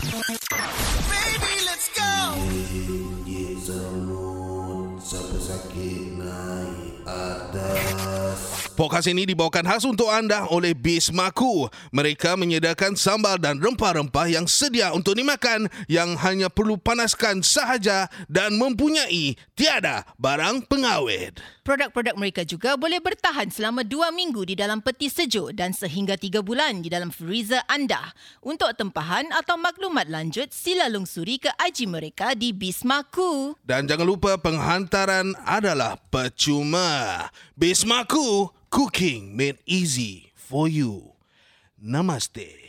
Baby, let's go. Tinggi semut sampai sakit naik atas. Podcast ini dibawakan khas untuk anda oleh Bismaku. Mereka menyediakan sambal dan rempah-rempah yang sedia untuk dimakan yang hanya perlu panaskan sahaja dan mempunyai tiada barang pengawet. Produk-produk mereka juga boleh bertahan selama dua minggu di dalam peti sejuk dan sehingga tiga bulan di dalam freezer anda. Untuk tempahan atau maklumat lanjut, sila lungsuri ke IG mereka di Bismaku. Dan jangan lupa penghantaran adalah percuma. Bismaku, cooking made easy for you. Namaste.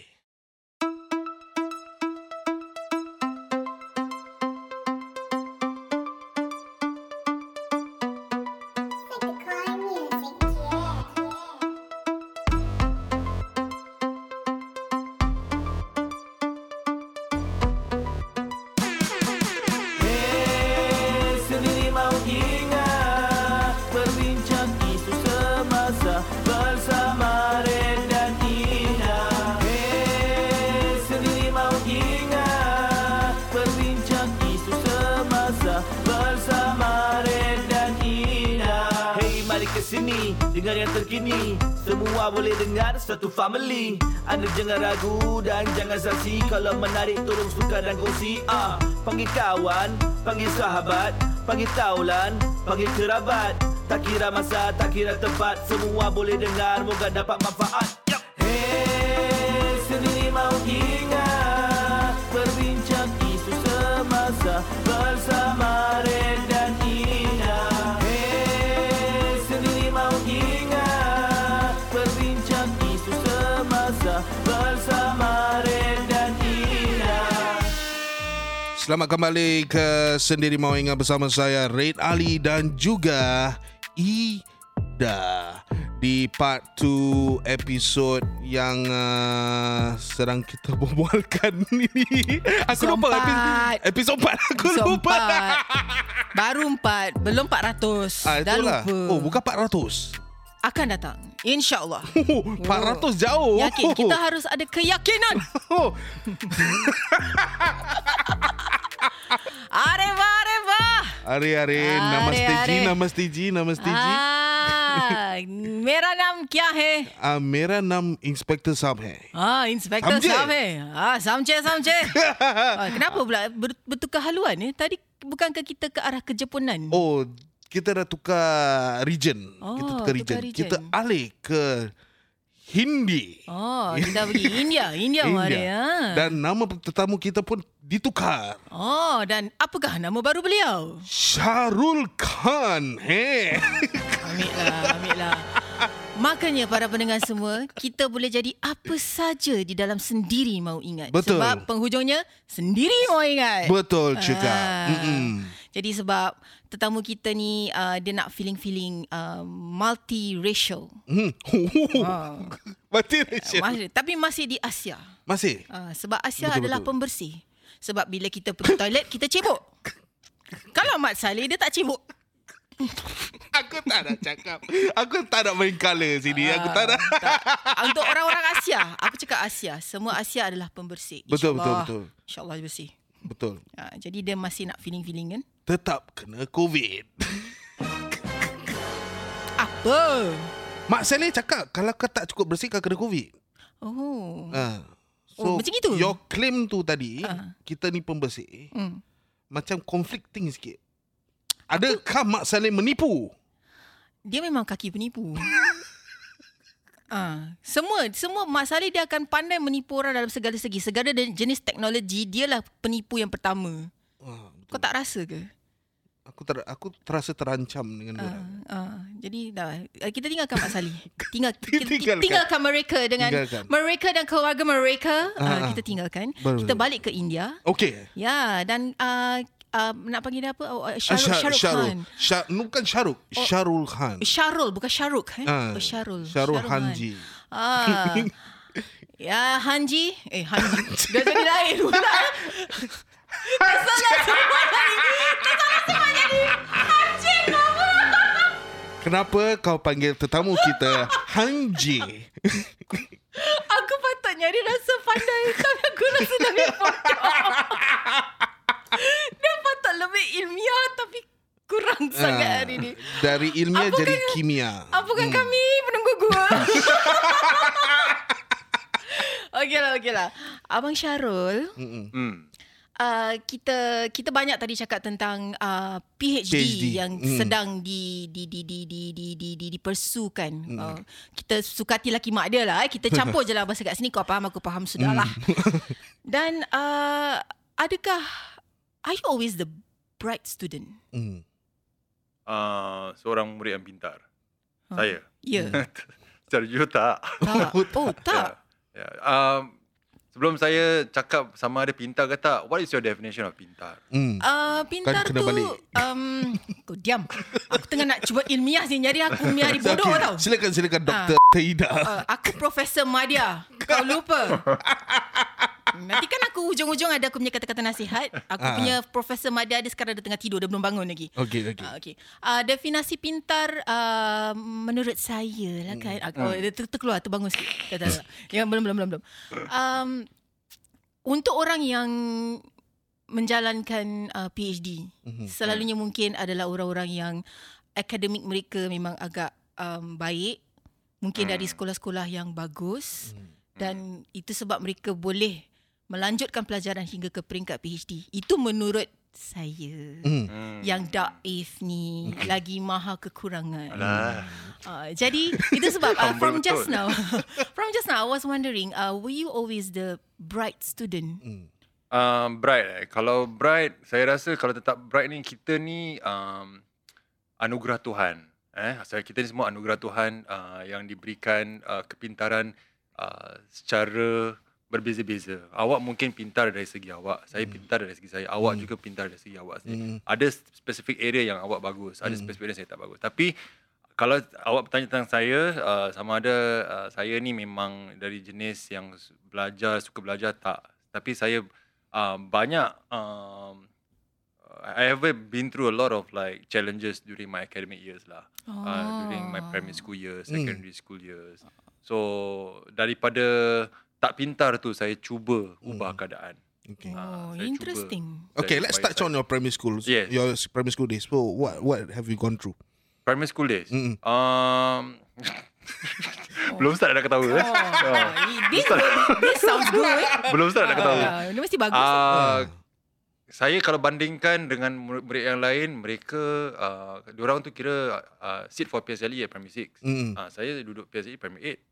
Ke sini. Dengar yang terkini Semua boleh dengar satu family. Anda jangan ragu dan jangan saksi Kalau menarik tolong suka dan kongsi. Ah, Panggil kawan, panggil sahabat Panggil taulan, panggil kerabat. Tak kira masa, tak kira tempat. Semua boleh dengar, moga dapat manfaat Selamat kembali ke Sendiri Mau Ingat bersama saya Red Ali dan juga Ida di part 2 episod yang uh, sedang kita berbualkan ini. Aku lupa empat. episod 4 aku Episod lupa. empat. Baru empat, belum 400. Ah, Dah lupa. Oh, bukan 400 Akan datang. InsyaAllah. Oh, 400 jauh. Yakin, kita harus ada keyakinan. Oh, Areva, areva. Ari Ari, Are, namaste ji, are. namaste ji, namaste ji. Ah, मेरा नाम क्या है Ah, मेरा नाम इंस्पेक्टर साहब है. Ah, inspektor Samje. Sam eh. Ah, Samce, Samce. ah, kenapa pula ber, bertukar haluan eh? Tadi bukankah kita ke arah kejepunan? Oh, kita dah tukar region. Oh, kita tukar region. tukar region. Kita alih ke Hindi. Oh, kita pergi India. India, India. ya. Dan nama tetamu kita pun ditukar. Oh, dan apakah nama baru beliau? Sharul Khan. Hey. Ambil lah, ambil lah. Makanya para pendengar semua, kita boleh jadi apa saja di dalam sendiri mau ingat. Betul. Sebab penghujungnya sendiri mau ingat. Betul cakap. Ah. Mm-mm. Jadi sebab tetamu kita ni uh, dia nak feeling-feeling uh, multi-racial. Hmm. Ah. Mati Malaysia. Masih, tapi masih di Asia. Masih? Uh, sebab Asia Betul, adalah betul. pembersih. Sebab bila kita pergi toilet, kita cebok. Kalau Mat Saleh, dia tak cebok. Aku tak nak cakap. Aku tak nak main colour sini. Aku tak nak. tak. Ah, Untuk orang-orang Asia, aku cakap Asia. Semua Asia adalah pembersih. Betul, betul, InsyaAllah. betul. InsyaAllah bersih. Betul. Uh, jadi dia masih nak feeling-feeling kan? Tetap kena COVID. Apa? Mak Saleh cakap kalau kau tak cukup bersih kau kena COVID. Oh. Ah. Oh, macam gitu? Your claim tu tadi, Ah. kita ni pembersih, Hmm. macam conflicting sikit. Adakah Mak Saleh menipu? Dia memang kaki penipu. Ah, semua semua Mak Saleh dia akan pandai menipu orang dalam segala segi. Segala jenis teknologi, dialah penipu yang pertama. Ah, Kau tak rasa ke? Aku ter, aku terasa terancam dengan dia. Ah, ah, jadi dah eh, kita tinggalkan Mak Saleh. Tinggal kita, Tinggalkan. tinggalkan mereka dengan Tinggalkan. mereka dan keluarga mereka. Ah, ah. kita tinggalkan. Betul, Kita balik ke India. Okey. Ya, dan uh, uh, nak panggil dia apa? Oh, uh, Ah, Syarul, Syar- Syarul Syarul. Khan. Syar, bukan Syarul. Syarul Khan. Syarul bukan Syaruk eh? Ah, oh, Syarul. Syarul Khan. Hanji. Ah. ya Hanji, eh Hanji. Dah jadi lain pula. Kenapa kau panggil tetamu kita Hanji? Aku patutnya dia rasa pandai Tapi aku rasa dah lebih Dia patut lebih ilmiah Tapi kurang ah, sangat hari ini Dari ilmiah apakah, jadi kimia Apakah hmm. kami penunggu gua? okeylah, okeylah Abang Syarul Mm-mm. Hmm uh, kita kita banyak tadi cakap tentang uh, PhD, PhD. yang Mm. sedang di di di di di di di, di dipersukan. Uh, kita sukati laki mak dia lah. eh. Kita campur je lah bahasa kat sini. Kau faham, aku faham. Sudahlah. Dan uh, adakah are you always the bright student? Hmm. Uh, seorang murid yang pintar. Saya. Ya. Yeah. Secara jujur tak. tak. Oh, tak. Ya. Um, sebelum saya cakap sama ada pintar ke tak, what is your definition of pintar? Hmm. Uh, pintar Kan kena tu balik. um, Kau diam Aku tengah nak cuba ilmiah ni Jadi aku miari bodoh Okey, tau Silakan silakan Dr. Taida. uh, Aku Profesor Madia Kau lupa Nanti kan aku ujung-ujung ada aku punya kata-kata nasihat. Aku Ah. punya Profesor Madia dia sekarang dia tengah tidur, dia belum bangun lagi. Okey okey. Uh, okay. Uh, definasi pintar uh, menurut saya lah kan. Hmm. Oh, dia ter- terkeluar, terbangun sikit. Tak, tak, tak. Yang belum, belum, belum. belum. Um, untuk orang yang menjalankan uh, PhD, Mhm. selalunya mungkin adalah orang-orang yang akademik mereka memang agak um, baik. Mungkin dari sekolah-sekolah yang bagus. Dan itu sebab mereka boleh melanjutkan pelajaran hingga ke peringkat PhD. Itu menurut saya. Hmm. Hmm. Yang daif ni lagi maha kekurangan. Alah. Uh, jadi itu sebab uh, from betul. just now, from just now I was wondering, uh, were you always the bright student? Um, bright eh. Kalau bright, saya rasa kalau tetap bright ni, kita ni um, anugerah Tuhan. Eh, saya kita ni semua anugerah Tuhan uh, yang diberikan uh, kepintaran uh, secara berbeza-beza. Awak mungkin pintar dari segi awak, saya pintar dari segi saya, awak juga pintar dari segi awak sendiri. Ada spesifik area yang awak bagus, ada spesifik area yang saya tak bagus. Tapi kalau awak bertanya tentang saya, uh, sama ada uh, saya ni memang dari jenis yang belajar, suka belajar tak. Tapi saya uh, banyak um, I have been through a lot of like challenges during my academic years lah. Oh. Uh, during my primary school years, secondary school years. So daripada tak pintar tu saya cuba ubah keadaan. Okay. Ah, Oh, saya interesting. cuba. Okay, let's touch saya. on your primary school. Yes. Your primary school days. So what what have you gone through? Primary school days. Mm-mm. Um, belum start dah ketawa. eh. Oh, this, this sounds good. Belum start dah ketawa. Uh, ini mesti bagus. Ah, saya kalau bandingkan dengan murid-murid yang lain, mereka uh, diorang tu kira uh, sit for PSLE at primary 6. Mm. Ah, saya duduk PSLE primary 8.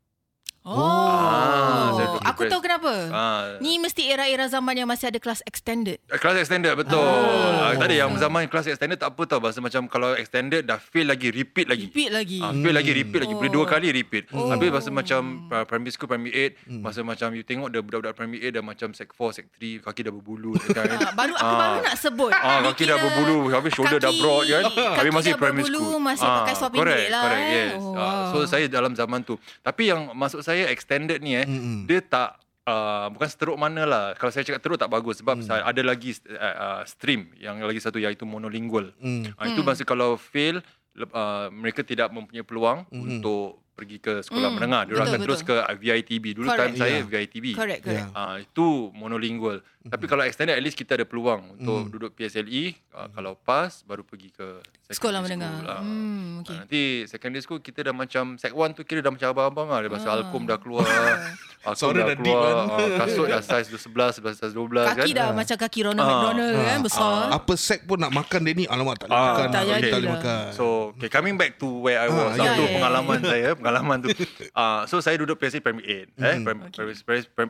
Oh, Ah, aku tahu kenapa. Ah, Ni mesti era-era zaman yang masih ada kelas extended. Kelas extended betul. Ah. tadi yang zaman kelas extended tak apa tau bahasa macam kalau extended dah fail lagi repeat lagi. Repeat lagi. Ah, fail lagi repeat lagi boleh dua Oh. kali repeat. Oh. Habis masa macam uh, primary school primary 8, Hmm. masa macam you tengok dah budak-budak primary 8 dah macam sec 4 sec 3 kaki dah berbulu kan. Ah, baru aku baru nak sebut. Ah, Ni kaki dah berbulu, habis shoulder dah kaki- broad kan. Kaki Tapi masih dah primary berbulu, school. Masih pakai seluar pendek correct, lah. Correct, eh. yes. Oh, Ah, so wow. saya dalam zaman tu. Tapi yang masuk saya extended ni eh, Mm-mm. dia tak Uh, bukan teruk mana lah Kalau saya cakap teruk tak bagus Sebab Hmm. saya ada lagi uh, uh, stream Yang lagi satu iaitu monolingual Mm. uh, Itu masa kalau fail uh, Mereka tidak mempunyai peluang Untuk pergi ke sekolah Hmm, menengah Dia betul, akan terus ke. VITB Dulu Correct. time saya Yeah. VITB Correct, correct. Yeah. Ah itu monolingual. Tapi kalau extended at least kita ada peluang untuk Mm. duduk PSLE. Uh, kalau pass baru pergi ke Sekolah menengah. school. Ah. Hmm, okay. Ah, nanti secondary school kita dah macam sec 1 tu kira dah macam abang-abang lah. Masa Ah. Alkom dah keluar. Alkom Suara dah dah keluar. kan? ah, kasut dah size 11, 11 size 12 kan. Kaki dah macam kaki Ronald Ah. McDonald kan besar. Apa sek pun nak makan dia ni Alamak tak boleh Ah, makan tak boleh lah. makan So, okay, coming back to where I was. Ah, Ah, ya, tu ya, ya. pengalaman saya, pengalaman tu. Ah, so saya duduk PSLE primary 8, eh, Hmm. prim, okay.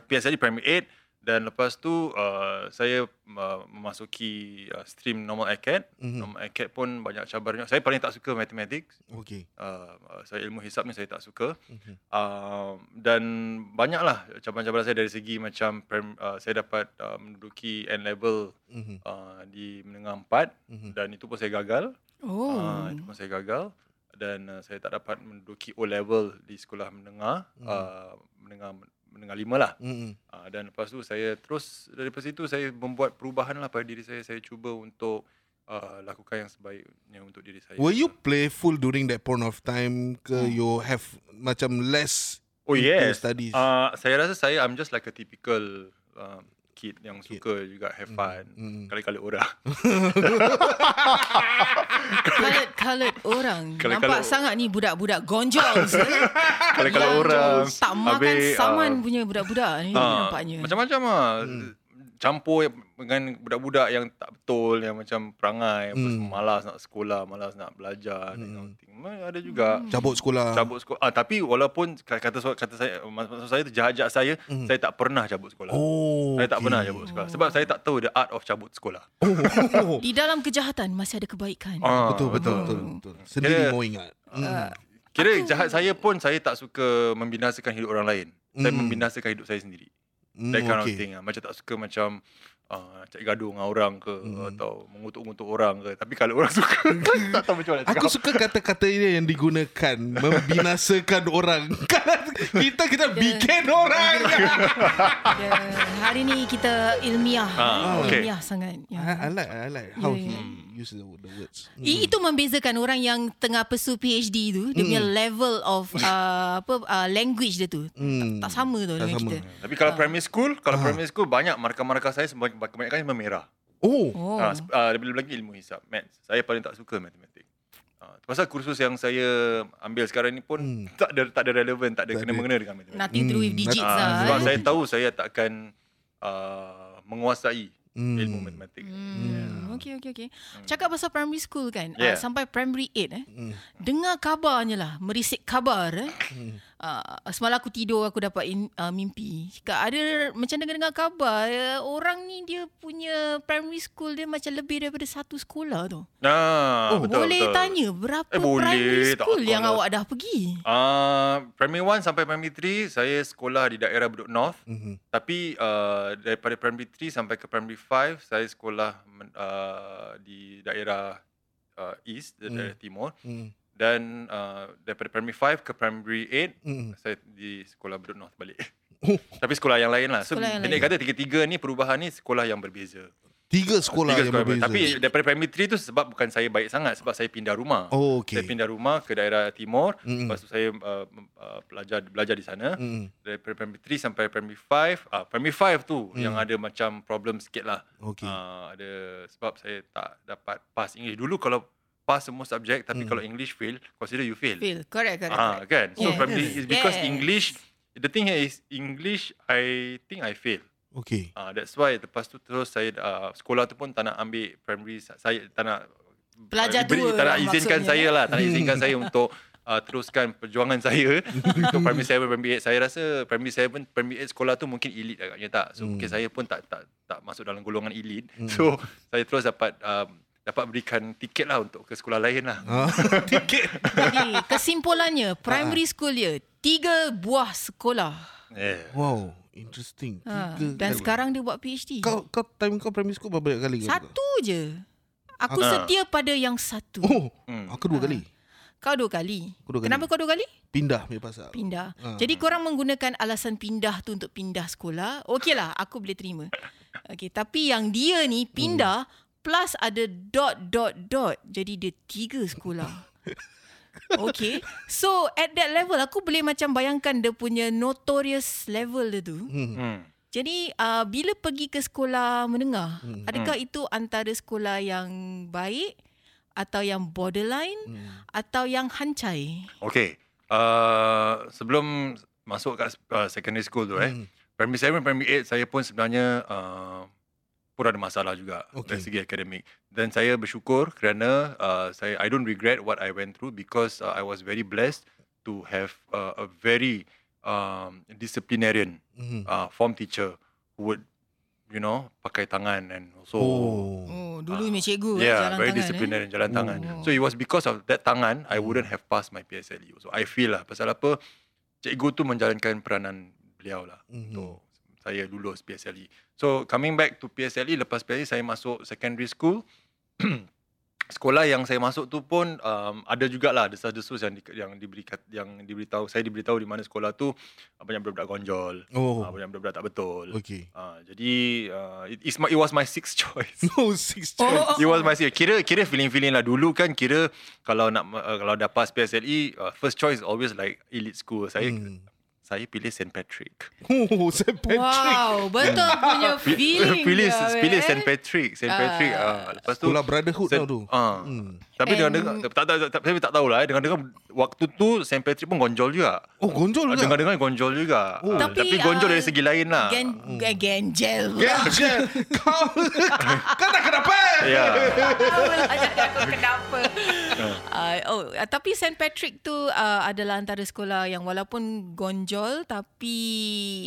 PSLE primary 8 dan lepas tu uh, saya uh, memasuki uh, stream normal acad. Mhm. Normal acad pun banyak cabarannya. Saya paling tak suka mathematics. Okay Uh, uh, saya ilmu hisap ni saya tak suka. Mhm. Uh, dan banyaklah cabaran-cabaran saya dari segi macam prim, uh, saya dapat uh, menduduki N level Mhm. uh, di menengah 4 Mhm. dan itu pun saya gagal. Oh. Ah, itu pun saya gagal dan uh, saya tak dapat menduduki O level di sekolah menengah Hmm. uh, menengah menengah lima lah. Mm-mm. Uh, dan lepas tu saya terus daripada situ saya membuat perubahan lah pada diri saya. Saya cuba untuk uh, lakukan yang sebaiknya untuk diri saya. Were you playful during that point of time ke you have macam less Oh yes. studies? Uh, saya rasa saya I'm just like a typical uh, kid yang suka juga have fun. mm. Kali-kali orang. Colored, colored orang. Nampak colored- sangat ni budak-budak gonjol. Kali-kali orang. Tak makan Habis, saman ah, punya budak-budak ni Ah, nampaknya. Macam-macam lah. Campur dengan budak-budak yang tak betul, yang macam perangai, Hmm. malas nak sekolah, malas nak belajar. Ma- Ada juga. Cabut sekolah. Cabut sekolah. Ah, tapi walaupun kata kata saya maksud saya tu jahat-jahat saya, saya tak pernah cabut sekolah. Hmm. Oh. Saya tak okay. pernah cabut sekolah sebab saya tak tahu the art of cabut sekolah. Oh. Di dalam kejahatan masih ada kebaikan. Ah, Betul, betul, betul, betul. Sendiri Kira- mau ingat. Hmm. Kira jahat saya pun saya tak suka membinasakan hidup orang lain. Saya Hmm. membinasakan hidup saya sendiri. Hmm, That kind okay. of thing lah. Macam tak suka macam uh, cari gaduh dengan orang ke Hmm. atau mengutuk-ngutuk orang ke. Tapi kalau orang suka tak tahu macam mana Aku cakap. suka kata-kata ini yang digunakan Membinasakan orang Kita kita bikin orang Dia, hari ni kita ilmiah. Ah, okay. Ilmiah sangat. I, Ya. I like I like how Yeah, he yeah. Use the, the words I, itu membezakan orang yang tengah pursue PhD tu, dia punya level of uh, apa uh, language dia tu. Hmm. Tak, tak sama tu Tak dengan sama. kita. Tapi kalau primary school, kalau Ah. primary school banyak markah-markah saya kebanyakan memang merah. Oh, Oh. Ah, ah, lebih lagi ilmu hisab, maths. Saya paling tak suka matematik. Ah, pasal kursus yang saya ambil sekarang ni pun Hmm. tak ada tak ada relevan, tak ada Tak ada. kena-mengena dengan matematik. Nothing to do with Hmm, digits Ah, lah. sebab eh. saya tahu saya takkan uh, menguasai Hmm. ilmu matematik. Hmm, okay, okay, okay. Cakap pasal primary school kan, Yeah. uh, sampai primary 8 eh. Hmm. Dengar kabarnya lah, merisik kabar eh. Uh, semalam aku tidur aku dapat in, uh, mimpi. Cakap ada macam dengar-dengar kabar uh, orang ni dia punya primary school dia macam lebih daripada satu sekolah tu. Nah, Oh, betul, boleh betul. tanya berapa Eh, boleh. primary Tak school yang awak dah pergi? Uh, primary 1 sampai primary 3 saya sekolah di daerah Bedok North. Mhm. Tapi uh, daripada primary 3 sampai ke primary 5 saya sekolah uh, di daerah uh, East, di Hmm. daerah Timur. Hmm. Dan uh, daripada primary 5 ke primary 8 Hmm. saya di sekolah Bedok North balik. Oh. Tapi sekolah yang lain lah. So Sekolah yang lain. kata tiga-tiga ni perubahan ni sekolah yang berbeza. Tiga sekolah tiga yang berbeza Tapi daripada primary 3 tu sebab bukan saya baik sangat sebab saya pindah rumah. Oh Saya okay pindah rumah ke daerah timur. Mm-mm. Lepas tu saya uh, uh, belajar belajar di sana. Hmm. Daripada primary 3 sampai primary 5. Ah, primary 5 tu Mm. yang ada macam problem sikit lah. Okay Ah, ada sebab saya tak dapat pass English. Dulu kalau pass semua subjek tapi Mm. kalau English fail, consider you fail. Fail. Correct, correct. Ah, correct. kan? So Yes. primary is because Yes. English the thing here is English I think I fail. Okay Ah, that's why lepas tu terus saya uh, sekolah tu pun tak nak ambil primary sa- saya tak nak Pelajar beri- tua tak nak izinkan maksudnya, saya eh. lah, tak nak izinkan saya untuk uh, teruskan perjuangan saya untuk primary 7, primary 8. Saya rasa primary 7, primary 8 sekolah tu mungkin elite agaknya tak. So Hmm. mungkin saya pun tak tak tak masuk dalam golongan elite. So saya terus dapat um, dapat berikan tiket lah untuk ke sekolah lain lah. Ah, Tiket Jadi, kesimpulannya, primary school dia, tiga buah sekolah. Yeah. Wow Interesting Ha, Tiga dan kali. sekarang dia buat PhD. Kau kau time kau primary school berapa banyak kali kau? Satu je. Aku Ah. setia pada yang satu. Oh Hmm. Aku dua kali Kau dua kali. Aku dua kali. Kenapa kau dua kali? Pindah punya pasal Pindah. Ah. Jadi korang menggunakan alasan pindah tu untuk pindah sekolah. Okey lah, aku boleh terima. Okey, tapi yang dia ni pindah plus ada dot dot dot. Jadi dia tiga sekolah. Okay. So at that level aku boleh macam bayangkan dia punya notorious level dia tu. hmm. Hmm. Jadi uh, bila pergi ke sekolah menengah, hmm. adakah itu antara sekolah yang baik atau yang borderline Hmm. atau yang hancai? Okay. Uh, sebelum masuk kat uh, secondary school tu eh. Hmm. Primary 7, primary 8 saya pun sebenarnya uh, pun ada masalah juga Okay. dari segi akademik. Dan saya bersyukur kerana uh, saya I don't regret what I went through because uh, I was very blessed to have uh, a very um, disciplinarian Hmm. uh, form teacher who would you know pakai tangan and also Oh Oh, dulu ni cikgu eh, yeah, jalan very tangan. disciplinary Eh. jalan tangan. Oh. So it was because of that tangan I wouldn't have passed my PSLE. So I feel lah pasal apa cikgu tu menjalankan peranan beliau lah Mhm. untuk saya lulus PSLE. So coming back to PSLE lepas PSLE saya masuk secondary school. Sekolah yang saya masuk tu pun um, ada jugalah desas-desus yang di, yang diberikan yang diberitahu saya diberitahu di mana sekolah tu banyak budak-budak gonjol, Oh uh, banyak budak-budak tak betul. Okay Uh, jadi uh, it, is my, it was my sixth choice. No six Oh, choice It was my serious. Kira kira feeling-feeling lah dulu kan kira kalau nak uh, kalau dah pass PSLE uh, first choice always like elite school. Saya Hmm. Saya pilih St. Patrick. Oh, St. Patrick. Wow, betul punya feeling. pilih dia, pilih eh. St. Patrick, St. Patrick. Ah, lepas tu Sekolah Brotherhood St. tau tu. Ah. Hmm. Tapi And- dengan dengar tak tak tak tapi tak tahulah eh dengan dengar waktu tu St. Patrick pun gonjol juga. Oh, gonjol juga. Dengar dengar gonjol juga. Oh. Ah, Tapi, tapi, gonjol ah, dari segi lain lah. Gen, gen, genjel. Genjel. Kau Kau dah kenapa? Ya. aku kenapa? Uh, oh, uh, tapi St. Patrick tu uh, adalah antara sekolah yang walaupun gonjol tapi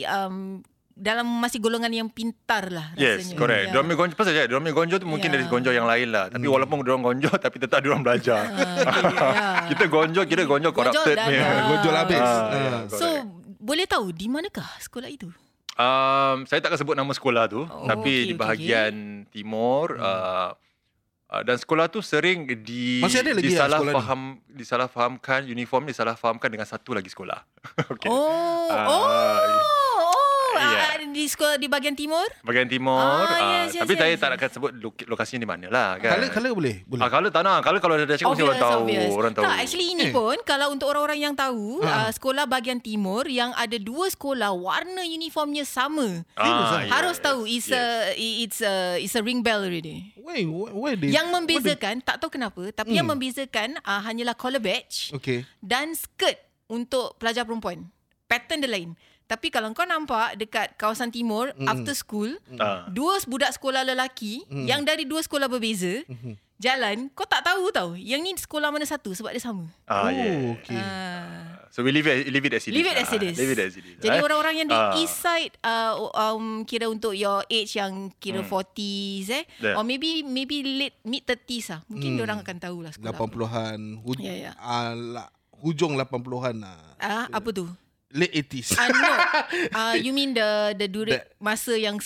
um, dalam masih golongan yang pintar lah Yes, rasanya. correct. Ya. Diorang gonjol pasal je. Diorang gonjol tu mungkin Ya. dari gonjol yang lain lah. Tapi walaupun diorang gonjol tapi tetap diorang belajar. ya. kita gonjol, kita gonjol corrupted dah ni. dah. Gonjol habis. Ah, Ah. ya, So, correct. boleh tahu di manakah sekolah itu? Um, saya tak akan sebut nama sekolah tu, Oh, tapi okey, di bahagian timur uh, uh, dan sekolah tu sering di Masih ada lagi ya disalah sekolah ni? faham disalahfahamkan uniform disalahfahamkan dengan satu lagi sekolah. Okey. Oh, Ah, oh, oh, ya. ah, di sekolah di bagian timur? Bahagian timur. Ah, ah, yes, yes, tapi yes, saya yes. tak akan sebut lok- lokasinya di mana lah kan. Color, color boleh? Boleh. Ah, kalau tak nak, kalau kalau ada cakap mesti orang tahu, obvious. orang tahu. Tak, actually ini Eh. pun kalau untuk orang-orang yang tahu, Ha. uh, sekolah bahagian timur yang ada dua sekolah warna uniformnya sama. ah, Harus yes, tahu it's yes. a it's a it's a ring bell already. Wait, where, where they, Yang membezakan tak tahu kenapa, tapi Hmm. yang membezakan uh, hanyalah collar badge Okay. dan skirt untuk pelajar perempuan. Pattern dia lain. Tapi kalau kau nampak dekat kawasan timur Hmm. after school, Ah. dua budak sekolah lelaki Hmm. yang dari dua sekolah berbeza jalan, kau tak tahu tau yang ni sekolah mana satu sebab dia sama. Ah, oh, yeah. okay. Ah. So we leave it, leave it as it Leave is. it as it Ah, is. Leave it as it is. Jadi eh. orang-orang yang di Ah. east side uh, um, kira untuk your age yang kira 40s eh Yeah. or maybe maybe late mid 30s lah. Mungkin Hmm. hmm. orang akan tahulah sekolah. apa. 80-an. Hu- Ya, ya. ah, la- hujung 80-an lah. Ah, apa tu? Late 80s. Ah no. uh, you mean the the The- masa yang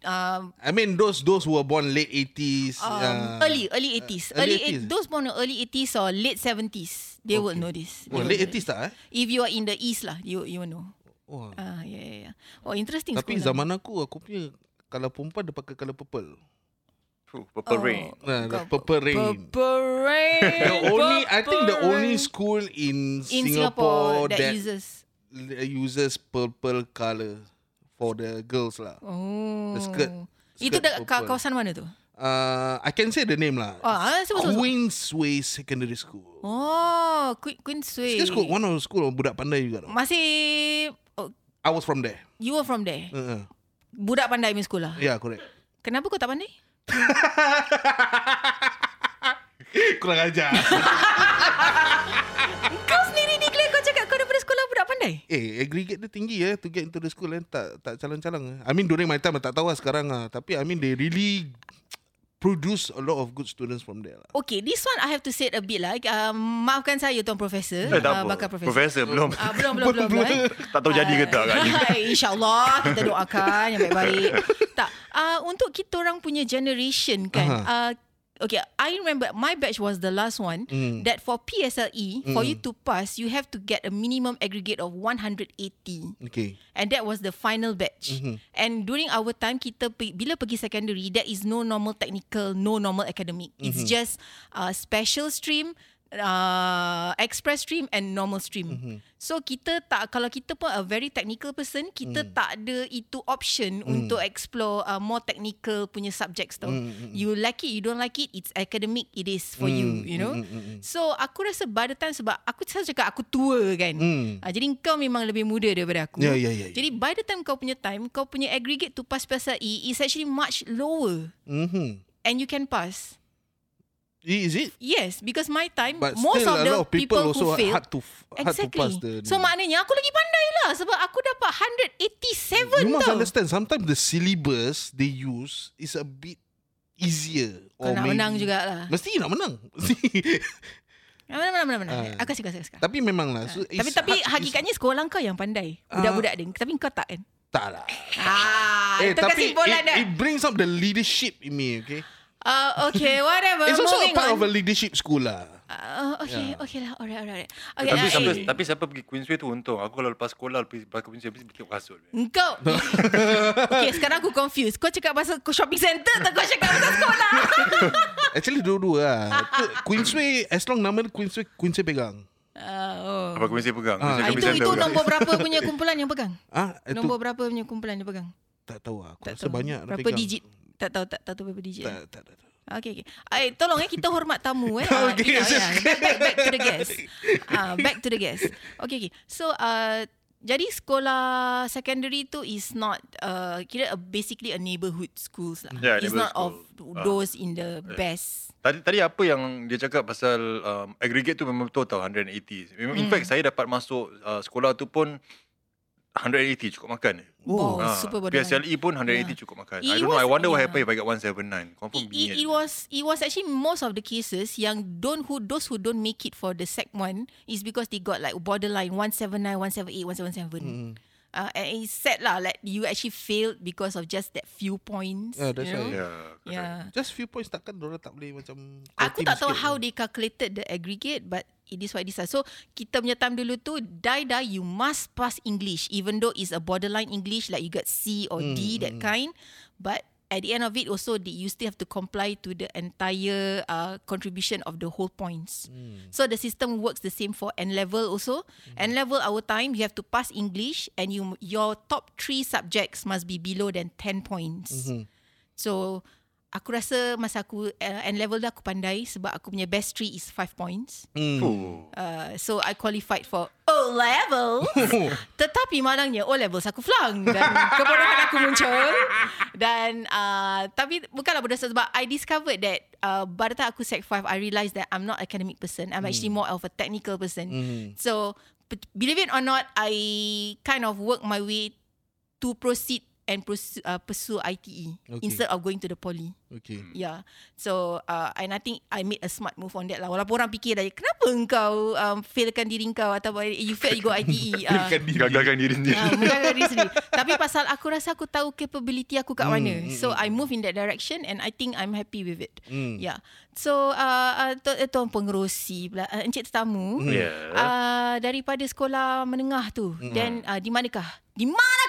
uh, I mean those those who were born late 80s. um, uh, early early 80s. early early 80s. 80s. those born in early 80s or late 70s, they will know this. Oh, They late know 80s this. tak eh? If you are in the east lah, you you will know. Oh. Ah, yeah, yeah, yeah. Oh, interesting Tapi sekolah. zaman aku aku punya kalau perempuan dia pakai color purple. Purple Oh. Rain. The Kau- purple rain. Purple rain. The only I think the only school in, in Singapore, Singapore that, that, uses. Uses purple color for the girls lah. Oh. The skirt. Itu skirt dekat purple. kawasan mana tu? Uh, I can say the name lah. Ah, sebut. Queensway Secondary School. Oh, Queen Queensway. Secondary school, one of the school budak pandai juga. tau. Masih oh, I was from there. you were from there. Uh, uh. Budak pandai punya sekolah. Yeah, correct. Kenapa kau tak pandai? Kurang ajar. Kau sendiri declare pandai. eh, aggregate dia tinggi ya to get into the school kan tak tak calang-calang. I mean during my time I tak tahu lah sekarang lah. Tapi I mean they really produce a lot of good students from there lah. Okay, this one I have to say it a bit lah. Uh, maafkan saya Tuan Profesor. Eh, Ah, apa. bakal Profesor. Profesor belum. Ah, belum, belum, belum. belum eh. tak tahu jadi ke tak kat ni. InsyaAllah kita doakan yang baik-baik. tak, uh, untuk kita orang punya generation kan, Aha. uh, okay, I remember my batch was the last one Mm. that for PSLE, for you to pass, you have to get a minimum aggregate of 180. Okay. And that was the final batch. Mhm. And during our time, kita bila pergi secondary, there is no normal technical, no normal academic. It's just uh, special stream, uh, express stream and normal stream. So kita tak kalau kita pun a very technical person, kita tak ada itu option untuk explore uh, more technical punya subjects tau. You like it, you don't like it, it's academic, it is for you, you know. So aku rasa by the time sebab aku selalu cakap aku tua kan. Mm. Uh, jadi kau memang lebih muda daripada aku. Ya, ya, ya, ya. Jadi by the time kau punya time, kau punya aggregate to pass PSLE is actually much lower Mhm. and you can pass. Is it? Yes, because my time But most still of a the lot of people, people, also who fail hard to f- hard to pass Exactly. the So maknanya aku lagi pandai lah sebab aku dapat 187 You must tau. understand sometimes the syllabus they use is a bit easier Kau nak menang jugalah. Mesti nak menang. Mana mana mana mana. Ah. Aku kasih kasih kasih. tapi memang lah. So Tapi it's tapi hard- hakikatnya sekolah kau yang pandai. Budak-budak dia. Tapi kau tak kan? tak lah. Ah, Eh, itu tapi kesimpulan it, dah. it brings up the leadership in me, okay? Uh, okay, whatever. It's also a Moving part on. of a leadership school lah. Uh, okay, okay lah. Alright, alright. Okay, Tapi uh, siapa, eh. tapi siapa pergi Queensway tu untung. Aku kalau lepas sekolah pergi lepas Queensway pergi tengok kasut. Engkau Okay sekarang aku confused Kau cakap pasal shopping center Atau kau cakap pasal sekolah Actually dua-dua lah. Queensway, as long nama dia Queensway, Queensway pegang. Uh, oh. Apa mesti pegang? Ah, Mesti Ah, kami itu itu pegang. nombor berapa punya kumpulan yang pegang? Ah, itu Nombor berapa punya kumpulan yang pegang? tak tahu aku Tak rasa tahu. banyak Berapa pegang. digit? Tak tahu tak tahu berapa digit. Tak, tak, tak, tak. Okey okey. Ay, tolong eh kita hormat tamu eh. Ah, you know, yes. yeah. back, back, back to the guest. Ah, back to the guest. Okey okey. So uh, jadi sekolah secondary tu is not uh, kira a, basically a neighborhood schools lah. Yeah, it's not of school. Ah. those in the best. Tadi tadi apa yang dia cakap pasal um, aggregate tu memang betul tau 180. Memang in Hmm. fact saya dapat masuk uh, sekolah tu pun 180 cukup makan. Oh, Ah, super borderline. PSLE pun 180 Yeah. cukup makan. It I don't know. I was- wonder what yeah. happened if I got 179. Confirm It, it, it was it was actually most of the cases yang don't who those who don't make it for the sec one is because they got like borderline 179, 178, 177. Hmm. Uh, and it's sad lah like you actually failed because of just that few points. Yeah, that's you know? why. Yeah. correct. Yeah. Just few points takkan orang tak boleh macam Aku tak tahu how ke? they calculated the aggregate but it is what it is. lah. So kita punya time dulu tu die die you must pass English even though it's a borderline English like you got C or D that kind but at the end of it also you still have to comply to the entire uh, contribution of the whole points. So the system works the same for N level also. N level our time you have to pass English and you your top 3 subjects must be below than 10 points. So aku rasa masa aku uh, N level dah aku pandai sebab aku punya best three is 5 points. Fuh. Uh, so I qualified for O level. Tetapi malangnya O levels aku flunk dan kebodohan aku muncul. Dan uh, tapi bukanlah bodoh sebab I discovered that uh, the time aku sec 5 I realised that I'm not academic person. I'm actually more of a technical person. So b- believe it or not I kind of work my way to proceed and pursue, uh, pursue ITE Okay. instead of going to the poly. Okay. Yeah. So uh, and I think I made a smart move on that lah. Walaupun orang fikir dah, kenapa engkau um, failkan diri kau atau you fail you go ITE. Uh, Gagalkan diri sendiri. Uh, menggagalkan diri sendiri. Tapi pasal aku rasa aku tahu capability aku kat mana. So I move in that direction and I think I'm happy with it. Hmm. Yeah. So uh, uh, tu, uh, tuan pengerusi pula, uh, encik tetamu. Yeah. Uh, daripada sekolah menengah tu. Then uh, di manakah? Di kau?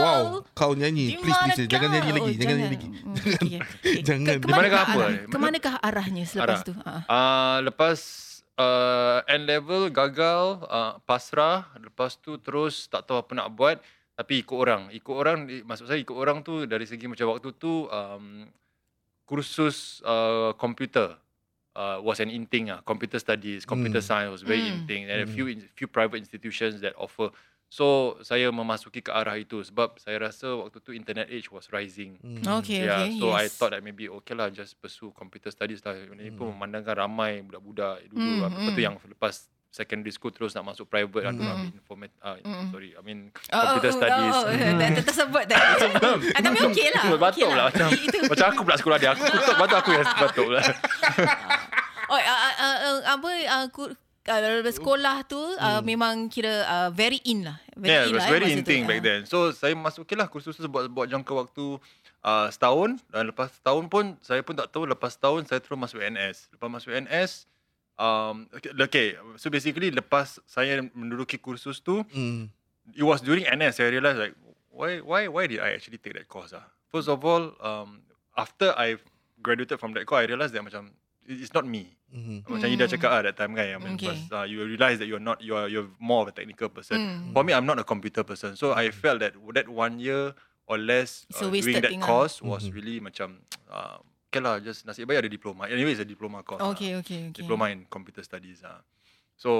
Wow, kau nyanyi. Di Please, please. manakah? Jangan nyanyi lagi. Oh, jangan nyanyi lagi. Hmm, okay, okay. Okay. Jangan. Ke, manakah manakah apa? arah, ke manakah arahnya selepas Arah. tu? Ha. Uh, lepas uh, N level gagal, uh, pasrah. Lepas tu terus tak tahu apa nak buat. Tapi ikut orang. Ikut orang, maksud saya ikut orang tu dari segi macam waktu tu um, kursus uh, komputer uh, was an in thing ah. Computer studies, computer Hmm. science was very in Hmm. thing. And a Hmm. few in- few private institutions that offer. So saya memasuki ke arah itu sebab saya rasa waktu tu internet age was rising. Hmm. Okay, Yeah, okay. so I yes. thought that maybe okay lah just pursue computer studies lah. Ini pun memandangkan ramai budak-budak dulu. Hmm, Mm, Lepas tu hmm. yang lepas secondary school terus nak masuk private mm. Hmm. lah. Mm. Informat, uh, Hmm. Sorry, I mean Oh, computer oh, studies. Oh, oh, oh, ter- tersebut tadi. Ah, Tapi okey lah. Batuk okey lah macam, macam aku pula sekolah dia. Aku tutup batuk aku yang batuk pula. Oh, uh, uh, uh, apa uh, uh, sekolah tu uh, memang kira uh, very in lah. Very yeah, in it was lah, eh, very in tu. thing Ah. back then. So saya masuk okay lah kursus tu buat buat jangka waktu uh, setahun dan lepas setahun pun saya pun tak tahu lepas setahun saya terus masuk NS. Lepas masuk NS um okay, okay so basically lepas saya menduduki kursus tu Hmm. it was during NS I realised like why why why did I actually take that course ah? First of all um after I graduated from that course I realised that macam it's not me. Hmm. Macam Ida cakap lah that time kan yang Okay. okay. uh, you realise that you're not you're you're more of a technical person. Mm. For me I'm not a computer person. So I felt that that one year or less uh, doing that lah. course was Mhm. really macam uh, okay lah just nasib baik ada diploma. Anyway it's a diploma course. lah. Okay, okay, okay. Diploma in computer studies ah. So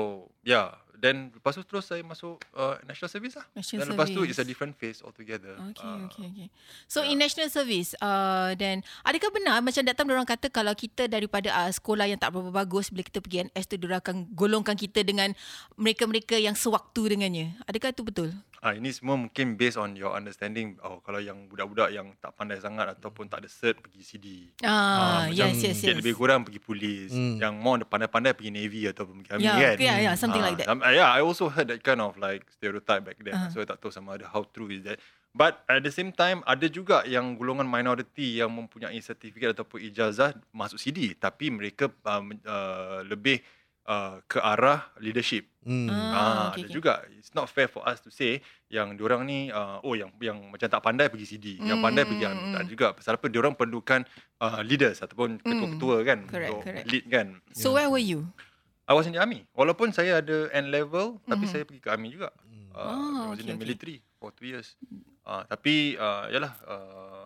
yeah, then lepas tu terus saya masuk uh, national service lah. National Dan lepas tu service. it's a different phase altogether. Okay, Ah, okay, okay. So yeah. in national service, uh, then adakah benar macam that time orang kata kalau kita daripada uh, sekolah yang tak berapa bagus bila kita pergi NS tu diorang akan golongkan kita dengan mereka-mereka yang sewaktu dengannya. Adakah itu betul? Ah ini semua mungkin based on your understanding. Oh kalau yang budak-budak yang tak pandai sangat ataupun tak ada cert pergi CD. Ah, macam yes, yes, lebih kurang pergi polis. Hmm. Yang more pandai-pandai pergi navy ataupun pergi army Yeah, kan. yeah, yeah, something like that. Um, yeah, I also heard that kind of like stereotype back then. Uh-huh. So I tak tahu sama ada how true is that. But at the same time ada juga yang golongan minority yang mempunyai sertifikat ataupun ijazah masuk CD tapi mereka uh, uh, lebih uh, ke arah leadership. Hmm. Ah, Ah, okay, ada okay. juga. It's not fair for us to say yang diorang ni uh, oh yang yang macam tak pandai pergi CD, yang Mm, pandai mm, pergi mm, mm, mm. tak juga. Pasal apa diorang perlukan uh, leaders ataupun ketua-ketua kan Correct, untuk correct. lead kan. So where were you? I was in the army. Walaupun saya ada N level, tapi Mhm. saya pergi ke army juga. Uh, Oh, I was in okay, the okay. military for two years. Uh, tapi uh, yalah, uh,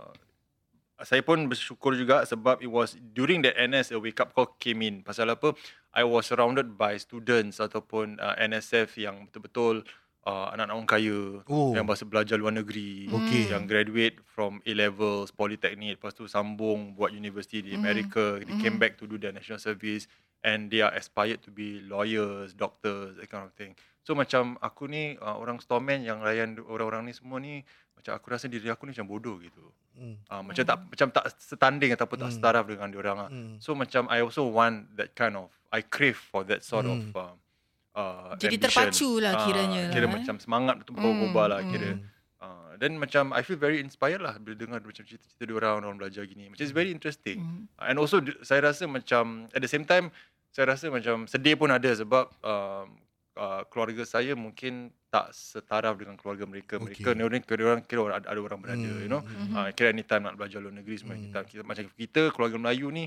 saya pun bersyukur juga sebab it was during that NS a wake up call came in. Pasal apa? I was surrounded by students ataupun uh, NSF yang betul-betul uh, anak-anak orang kaya Oh. yang bahasa belajar luar negeri Okay. yang graduate from A levels polytechnic lepas tu sambung buat university di Mhm. America they came Mhm. back to do their national service and they are aspired to be lawyers doctors that kind of thing so macam aku ni uh, orang storeman yang layan orang-orang ni semua ni macam aku rasa diri aku ni macam bodoh gitu Hmm. uh, macam tak macam tak setanding ataupun tak Hmm. setaraf dengan diorang lah. Hmm. so macam I also want that kind of I crave for that sort Hmm. of uh, uh, Jadi ambition. terpacu lah Ah, kiranya Kira lah, eh. macam semangat tu berubah-ubah lah Hmm, kira. Hmm. Uh, dan macam I feel very inspired lah bila dengar macam cerita-cerita dia orang orang belajar gini. Macam it's very interesting. Hmm. Uh, and also d- saya rasa macam at the same time saya rasa macam sedih pun ada sebab um, uh, keluarga saya mungkin tak setaraf dengan keluarga mereka. Mereka Okay. ni orang kira orang kira orang ada, ada orang berada, Hmm, you know. hmm. Uh, kira anytime nak belajar luar negeri semua Hmm. kita, kita macam kita keluarga Melayu ni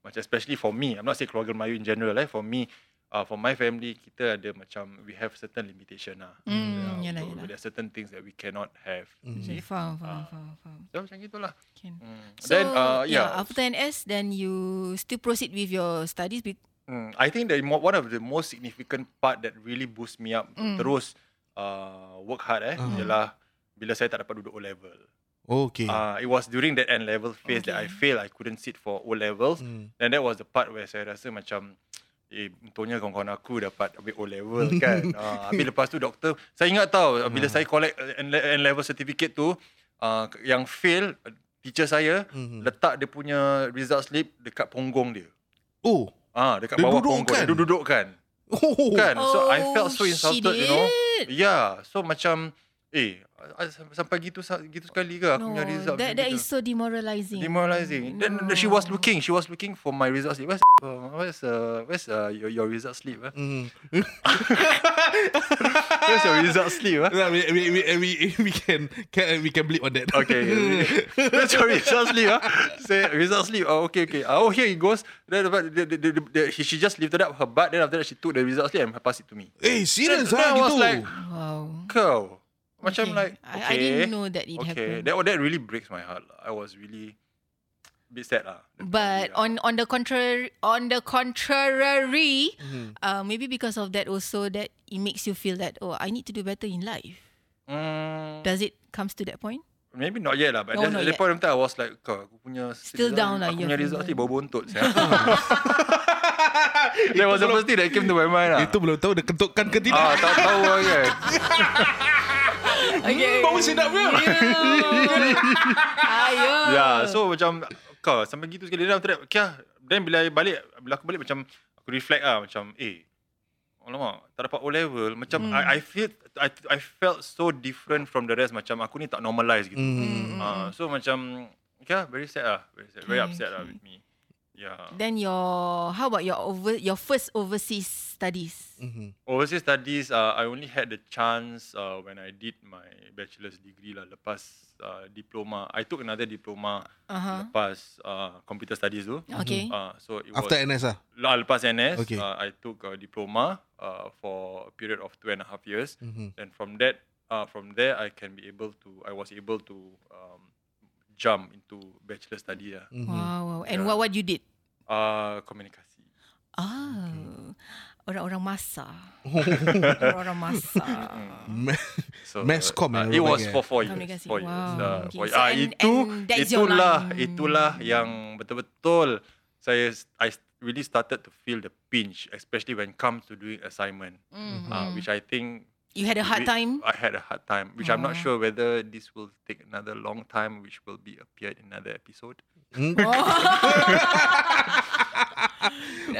macam especially for me I'm not say keluarga Melayu in general eh for me uh, for my family kita ada macam we have certain limitation lah Hmm, Yeah, yalah, so yalah. there are certain things that we cannot have you see Faham, faham, Ah. faham, faham. so macam gitulah Can. hmm. So, then uh, yeah, yeah, after NS, then you still proceed with your studies. Hmm, I think that mo- one of the most significant part that really boost me up Mm. terus uh, work hard eh Ah. ialah bila saya tak dapat duduk O level. Okay. Uh, it was during that N level phase that I Okay. failed. I couldn't sit for O levels. Hmm. And that was the part where saya rasa macam Eh, untungnya kawan-kawan aku dapat ambil O level kan. uh, habis lepas tu doktor, saya ingat tau bila saya collect uh, N N level certificate tu, uh, yang fail, uh, teacher saya Mhm. letak dia punya result slip dekat punggung dia. Oh. Ah, dekat Dia bawah dudukkan? punggung dia dudukkan. Oh. Kan? So I felt so Oh, insulted, you know. did? Yeah, so macam eh sampai gitu gitu sekali ke aku No, punya result that, that gitu? is so demoralizing. demoralizing. Then No. she was looking, she was looking for my result slip. Where's uh, where's uh, where's uh, your, your result slip? Uh? Hmm. Where's your result slip? Uh? No, we, we, we, we, we can, can we can bleep on that. Okay, where's your result slip? Uh? Say result slip. Oh, okay, okay. Oh, here it goes. Then the, the, the, the, the, she, she just lifted up her butt. Then after that, she took the result slip and passed it to me. Eh, serious Then ah I was gitu. like, Wow. Kau, macam Okay. like I- okay. I didn't know that it okay. happened. That that really breaks my heart. lah. I was really a bit sad lah. But ah. on on the contrary, on the contrary, Mhm. uh, maybe because of that also that it makes you feel that oh I need to do better in life. Mm, Does it comes to that point? Maybe not yet lah But No, at not that yet. point of time I was like Kau aku punya Still result- down lah, Aku punya result down. ni bau saya. That was the first thing that came to my mind lah Itu belum tahu dia kentutkan ke tidak. Ah, tak tahu lah kan Okay. Bau sedapnya. Ayo. Yeah so macam Kau sampai gitu sekali after that Kia Then bila I balik Bila aku balik macam Aku reflect lah Macam eh Alamak Tak dapat O level Macam Hmm. I, I feel I, I felt so different From the rest Macam aku ni tak normalize gitu Hmm. Ah, So macam Yeah very sad lah Very sad Very Okay, upset lah with me Yeah Then your how about your over your first overseas studies? Mhm. Overseas studies, uh, I only had the chance uh, when I did my bachelor's degree lah. Lepas uh, diploma, I took another diploma Uh huh. lepas uh, computer studies tu. Okay. Uh, so it After was NS ah. lah, lepas NS, Okay. uh, I took a diploma uh, for a period of two and a half years. Mhm. And from that, uh, from there, I can be able to, I was able to um, jump into bachelor study lah. Mhm. Wow, wow. And Yeah. what what you did? Uh, komunikasi. Ah, orang-orang masa. orang-orang masa. Ma- So, Mass comm uh, yang it was for four years. Komunikasi. Four years. Wow. Uh, Okay. four So, ah, and- itu and that's your itulah line. itulah yang betul-betul saya I really started to feel the pinch, especially when it comes to doing assignment, Mhm. uh, which I think You had a hard time. I had a hard time, which I'm not Oh. sure whether this will take another long time, which will be appeared in another episode. Hmm? Oh.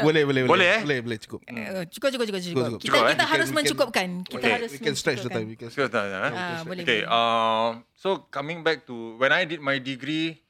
Boleh boleh Boleh, eh? Boleh boleh cukup. Eh, Cukup, cukup, cukup, cukup. Cukup, Kita, cukup, eh? kita We harus can- we can- mencukupkan. Kita Okay. harus We can stretch the mencukupkan. time. We can So, uh, uh, Ah, boleh, okay. boleh. Um, so coming back to when I did my degree,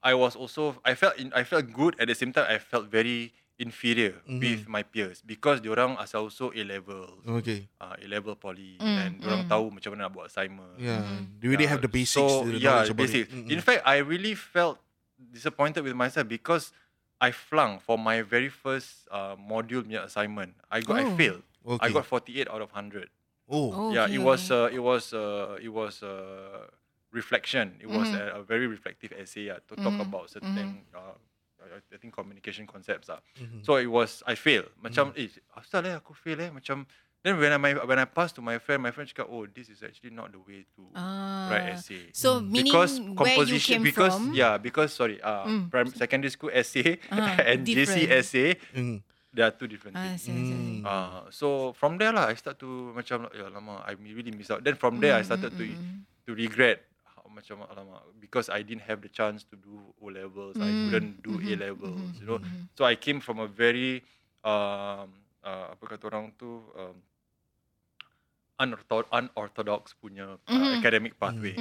I was also I felt in, I felt good at the same time I felt very inferior Mhm. with my peers because diorang asal also A level, Okay. uh, A level poly, Mm, and diorang mm. tahu macam mana nak buat assignment. Yeah. Mhm. Do you really Yeah, have the basics? So the yeah, knowledge about basic. it? Mm, In fact, I really felt disappointed with myself because I flung for my very first uh, module punya assignment. I got I Oh. failed. I Okay. got 48 out of 100. Oh. Oh, yeah, okay, it was uh, it was uh, it was uh, reflection. It was Mm-hmm. a, a very reflective essay uh, to talk about certain uh, I I think communication concepts ah. Mm-hmm. So it was I fail. Macam eh asal eh aku fail eh macam then when I my, when I passed to my friend, my friend cakap oh this is actually not the way to Ah. write essay. So meaning because where you composition came because from. yeah because sorry uh Mm. prim- secondary school essay Ah, and JC essay Mm. they are two different Ah, things. see. Uh, so from there lah, I start to macam ya lama, I really miss out. Then from there, I started to to regret macam alamak because I didn't have the chance to do O levels. I couldn't do A levels. You know, so I came from a very um, uh, apa kata orang tu um, unortho- unorthodox punya uh, academic pathway.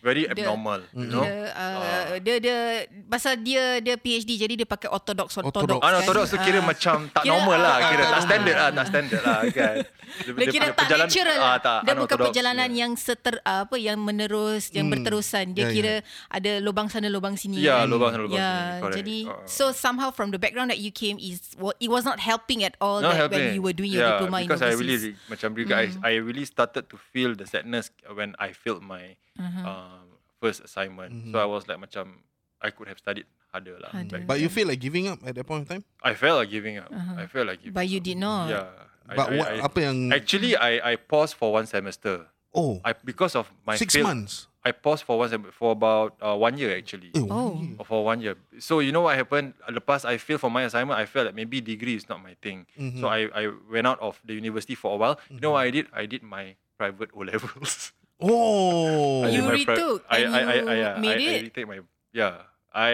Very abnormal. You know. Dia, uh, dia dia pasal dia dia PhD jadi dia pakai orthodox orthodox. Orthodox. kan? Unorthodox tu kira Ah. macam tak Kira, normal lah, ah, kira tak tak standard lah, tak standard lah kan. Dia kira tak natural lah. ah, tak, dia bukan unorthodox, perjalanan yeah. yang seter uh, apa yang menerus, yang berterusan. Dia Ya, ya. kira ada lubang sana lubang sini. Ya, kan? lubang sana, lubang Ya, sini, correct. jadi Ah. so somehow from the background that you came is wa- it was not helping at all Not that when helping. you were doing your yeah, diploma in because I really overseas. re- macam juga I, I really started to feel the sadness when I failed my Uh-huh. um, first assignment. So I was like macam I could have studied harder lah. Harder. back But you feel like giving up at that point in time? I felt like giving up. I felt like giving Uh-huh. But you up. did not. Yeah. But I, what, I, apa yang... Actually, I I paused for one semester. oh, I because of my six fail- months. I paused for one sem- for about uh, one year actually. Eh, Oh. Or for one year. So you know what happened? Lepas I failed for my assignment, I felt that maybe degree is not my thing. Mm-hmm. So I, I went out of the university for a while. You know what I did? I did my private O levels. Oh. I You my pri- retook I, and I, I, I, you yeah, made I, I it? retake my yeah. I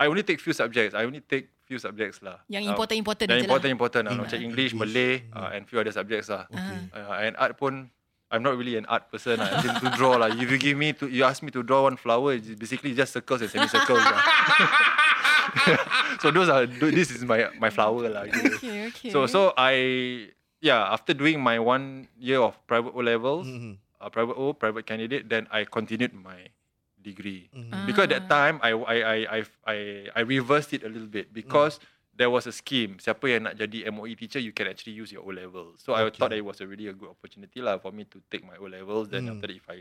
I only take few subjects. I only take few subjects lah. Yang Um, important-important yang je lah. important important lah. Macam English. English, Malay, uh, and few other subjects lah. Uh, and art pun I'm not really an art person. As in to draw lah. If you give me to, you ask me to draw one flower, it's basically just circles and semicircles lah. so those are, this is my my flower lah. Okay, okay. So so I yeah after doing my one year of private O levels, Mhm. uh, private O private candidate, then I continued my degree Mhm. because at that time I I I I I, I reversed it a little bit because there was a scheme. Siapa yang nak jadi MOE teacher, you can actually use your O levels. So I Okay. thought that it was a really a good opportunity lah for me to take my O levels. Then Mm. after that, if I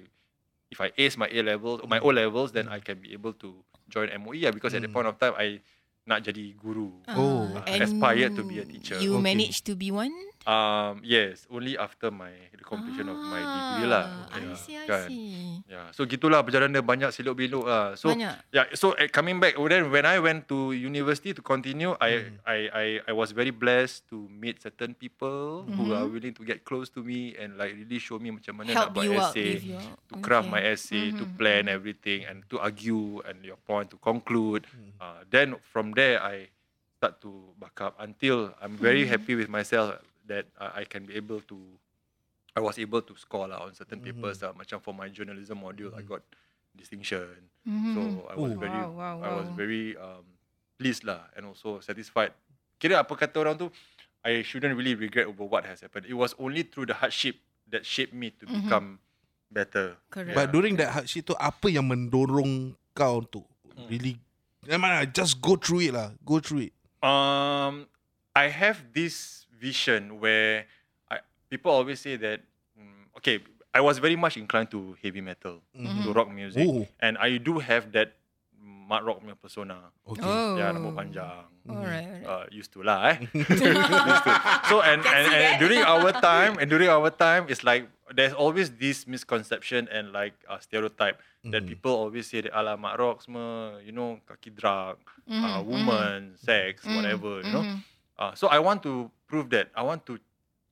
if I ace my A levels, my O levels, then I can be able to join MOE lah because at that point of time I nak jadi guru. Oh. Ah, I aspired to be a teacher. You Okay. managed to be one? Um, yes, only after my the completion of my degree lah. Ah, I Yeah, see, I kan. see. Yeah, so gitulah perjalanan dia banyak siluk beluk lah. So Banyak. yeah, so uh, coming back then when I went to university to continue, I, Hmm. I I I was very blessed to meet certain people who are Mm-hmm. willing to get close to me and like really show me macam mana Help nak buat essay, your to craft okay. my essay, to Mhm, plan everything and to argue and your point to conclude. Hmm. Uh, then from there I start to back up until I'm very Hmm. happy with myself that uh, I can be able to I was able to score lah on certain Mm-hmm. papers lah. Macam for my journalism module, I got distinction. Mhm. So I was Oh. very, Wow, wow, I was wow. very um, pleased lah, and also satisfied. Kira apa kata orang tu, I shouldn't really regret over what has happened. It was only through the hardship that shaped me to Mhm. become better. Correct. But during that hardship tu, apa yang mendorong kau untuk Hmm. really... Memang lah, just go through it lah. Go through it. Um, I have this vision where I, people always say that, mm, okay, I was very much inclined to heavy metal, Mm-hmm. to rock music, Oh. and I do have that mud rock punya persona. Okay. Oh. Ya, rambut panjang. Alright. alright. Uh, used to lah, eh. used to. So and and, and during our time and during our time, it's like there's always this misconception and like uh, stereotype that people always say that ala mak rock semua, you know, kaki drug, uh, woman, sex, whatever, you know. Uh, so I want to prove that. I want to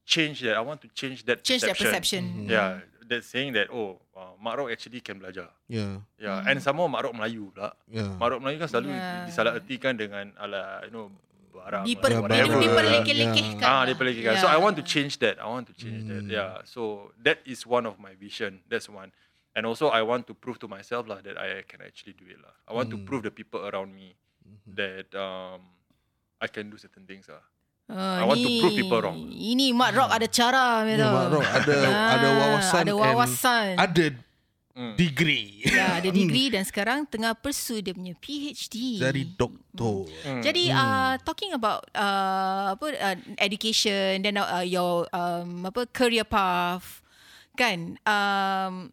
change that. I want to change that Change that perception. perception. Yeah, that saying that oh, uh, mak rock actually can belajar. Yeah. Yeah, and some more mak rock Melayu pula. Yeah. Mak rock Melayu kan selalu Yeah. disalahertikan dengan ala you know barang Diper, Yeah, whatever. diperlekeh-lekehkan. Ah, lah. dia pelekehkan. So I want to change that. I want to change that. Hmm. Yeah. So that is one of my vision. That's one. And also I want to prove to myself lah that I can actually do it lah. I want to Hmm. prove the people around me that um I can do certain things lah. Ah, I want to ni- prove people wrong. Ini Mat Rock ada cara Ya, tau. Mak Rock ada Ah, ada wawasan Ada and wawasan. ada Hmm. degree. Ya, ada degree dan sekarang tengah pursue dia punya PhD. Dari doktor. Hmm. Jadi uh, talking about uh, apa uh, education then uh, your um, apa career path kan um,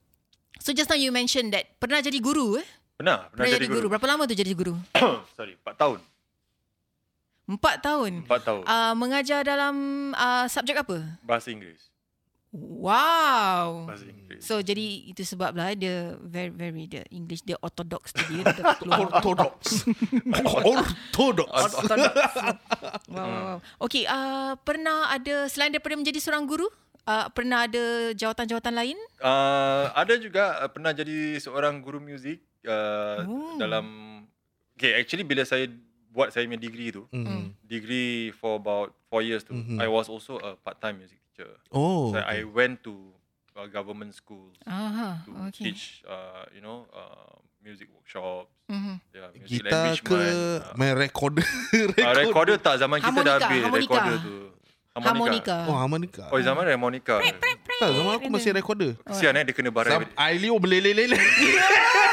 so just now you mentioned that pernah jadi guru eh Pernah, pernah pernah jadi guru. berapa lama tu jadi guru Sorry, 4 tahun. Empat tahun 4 tahun. uh, mengajar dalam uh, subjek apa Bahasa Inggeris. wow Bahasa Inggeris. so jadi itu sebab lah dia very very the English dia orthodox tu dia dia Orthodox. Orthodox. Orthodox. wow, wow, wow. Okay, uh, pernah ada selain daripada menjadi seorang guru, uh, pernah ada jawatan-jawatan lain? Uh, ada juga uh, pernah jadi seorang guru muzik uh, Oh. dalam Okay, actually bila saya buat saya punya degree tu, Mhm. degree for about 4 years tu, Mhm. I was also a part-time music teacher. Oh. So I went to uh, government schools Aha, to okay. teach uh, you know, uh, music workshops, Mhm. yeah, music Gitar ke. Uh, main recorder. uh, recorder tak zaman kita dah Harmonika, habis harmonika. recorder tu. Harmonika. Oh, harmonika. Oh, zaman harmonika. Tak, zaman aku masih recorder. Kesian eh dia kena barang. Sam Ailio belelele.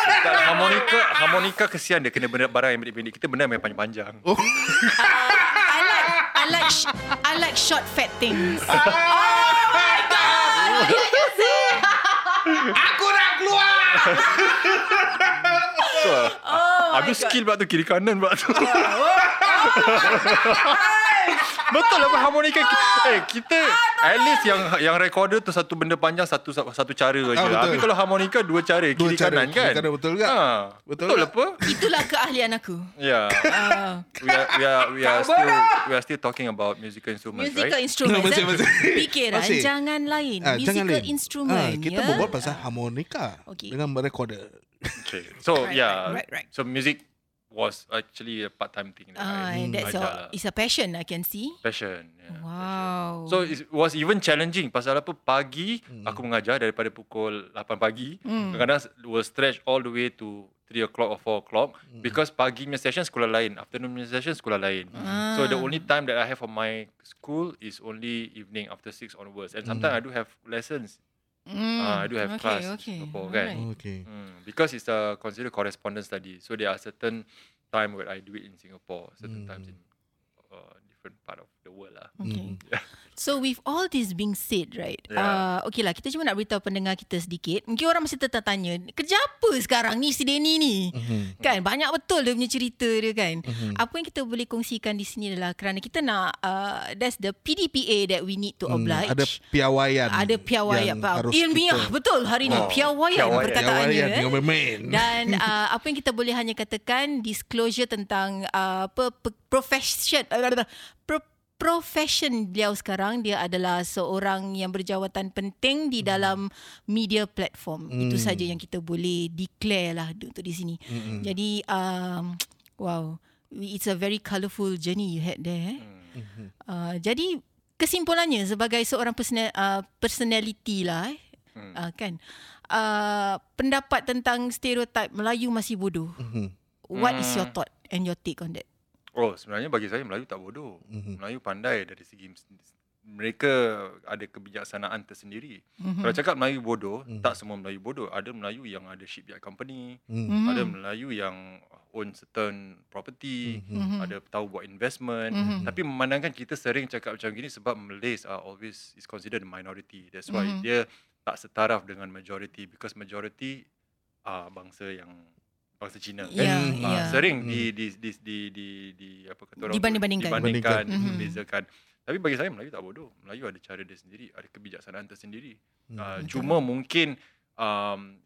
Tak, harmonika harmonika kesian dia kena benda barang yang pendek-pendek. Kita benda yang panjang-panjang. Oh. I like I like sh- I like short fat things. Aku nak keluar. So, habis skill pula tu kiri kanan pula tu. Betul lah harmonika. Eh kita at least yang yang recorder tu satu benda panjang satu satu cara je. betul. Tapi kalau harmonika dua cara Dua kiri cara, kanan kiri kan. kanan, betul tak? Ha, Betul betul, apa? Itulah keahlian aku. Ya. Uh, We are we are we are still we are still talking about musical instruments, musical right? instrument. Masih, eh? masih. Pikiran Masih. jangan lain. Ah, jangan musical lain. instrument. Ah, kita ya? berbual pasal harmonika Okey. dengan recorder. Okay. So Right, yeah. right, right, right. So music was actually a part-time thing. that Ah, I and that's your, lah. it's a passion I can see. passion. Yeah, Wow. So it was even challenging pasal apa pagi hmm. aku mengajar daripada pukul 8 pagi Hmm. kadang-kadang will stretch all the way to 3 o'clock or 4 o'clock Hmm. because pagi punya session sekolah lain afternoon punya session sekolah lain Ah. so the only time that I have for my school is only evening after 6 onwards and sometimes I do have lessons Mm, Ah, I do have okay, class okay. Singapore, kan? Alright. Okay. Hmm, because it's a considered correspondence study. So there are certain time where I do it in Singapore, certain Hmm. times in uh, different part of the world lah. Okay. Yeah. So with all this being said, right? Yeah. Uh, okay lah, kita cuma nak beritahu pendengar kita sedikit. Mungkin orang masih tertanya, kerja apa sekarang ni si Denny ni? Mhm. Kan, banyak betul dia punya cerita dia kan. Mhm. Apa yang kita boleh kongsikan di sini adalah kerana kita nak, uh, that's the PDPA that we need to Hmm, oblige. Ada piawaian. Ada piawaian. Ilmiah, kita- betul hari ni. Oh, piawaian piawaian. perkataannya. Piawaian eh. Dan uh, apa yang kita boleh hanya katakan disclosure tentang uh, apa profession uh, pro, profession beliau sekarang dia adalah seorang yang berjawatan penting di dalam media platform. Hmm. Itu saja yang kita boleh declare lah untuk di sini. Hmm. Jadi um, wow, it's a very colourful journey you had there. Eh? Hmm. Uh, jadi kesimpulannya sebagai seorang personal, uh, personality lah eh, Hmm. uh, kan uh, pendapat tentang stereotip Melayu masih bodoh. Mhm. What is your Hmm. thought and your take on that? Oh, sebenarnya bagi saya Melayu tak bodoh. Mhm. Melayu pandai dari segi mereka ada kebijaksanaan tersendiri. Mhm. Kalau cakap Melayu bodoh, Mhm. tak semua Melayu bodoh. Ada Melayu yang ada shipyard company, Mhm. Mhm. ada Melayu yang own certain property, Mhm. ada tahu buat investment. Mhm. Tapi memandangkan kita sering cakap macam gini sebab Malays are always is considered a minority. That's why Mhm. dia tak setaraf dengan majority because majority are bangsa yang bangsa Cina. Ya, Hmm. Ah, ya. sering Hmm. di, di di di di di apa kata orang? Dibanding-bandingkan. dibandingkan, dibezakan. Tapi bagi saya Melayu tak bodoh. Melayu ada cara dia sendiri, ada kebijaksanaan tersendiri. Hmm. Uh, Betul. cuma mungkin um,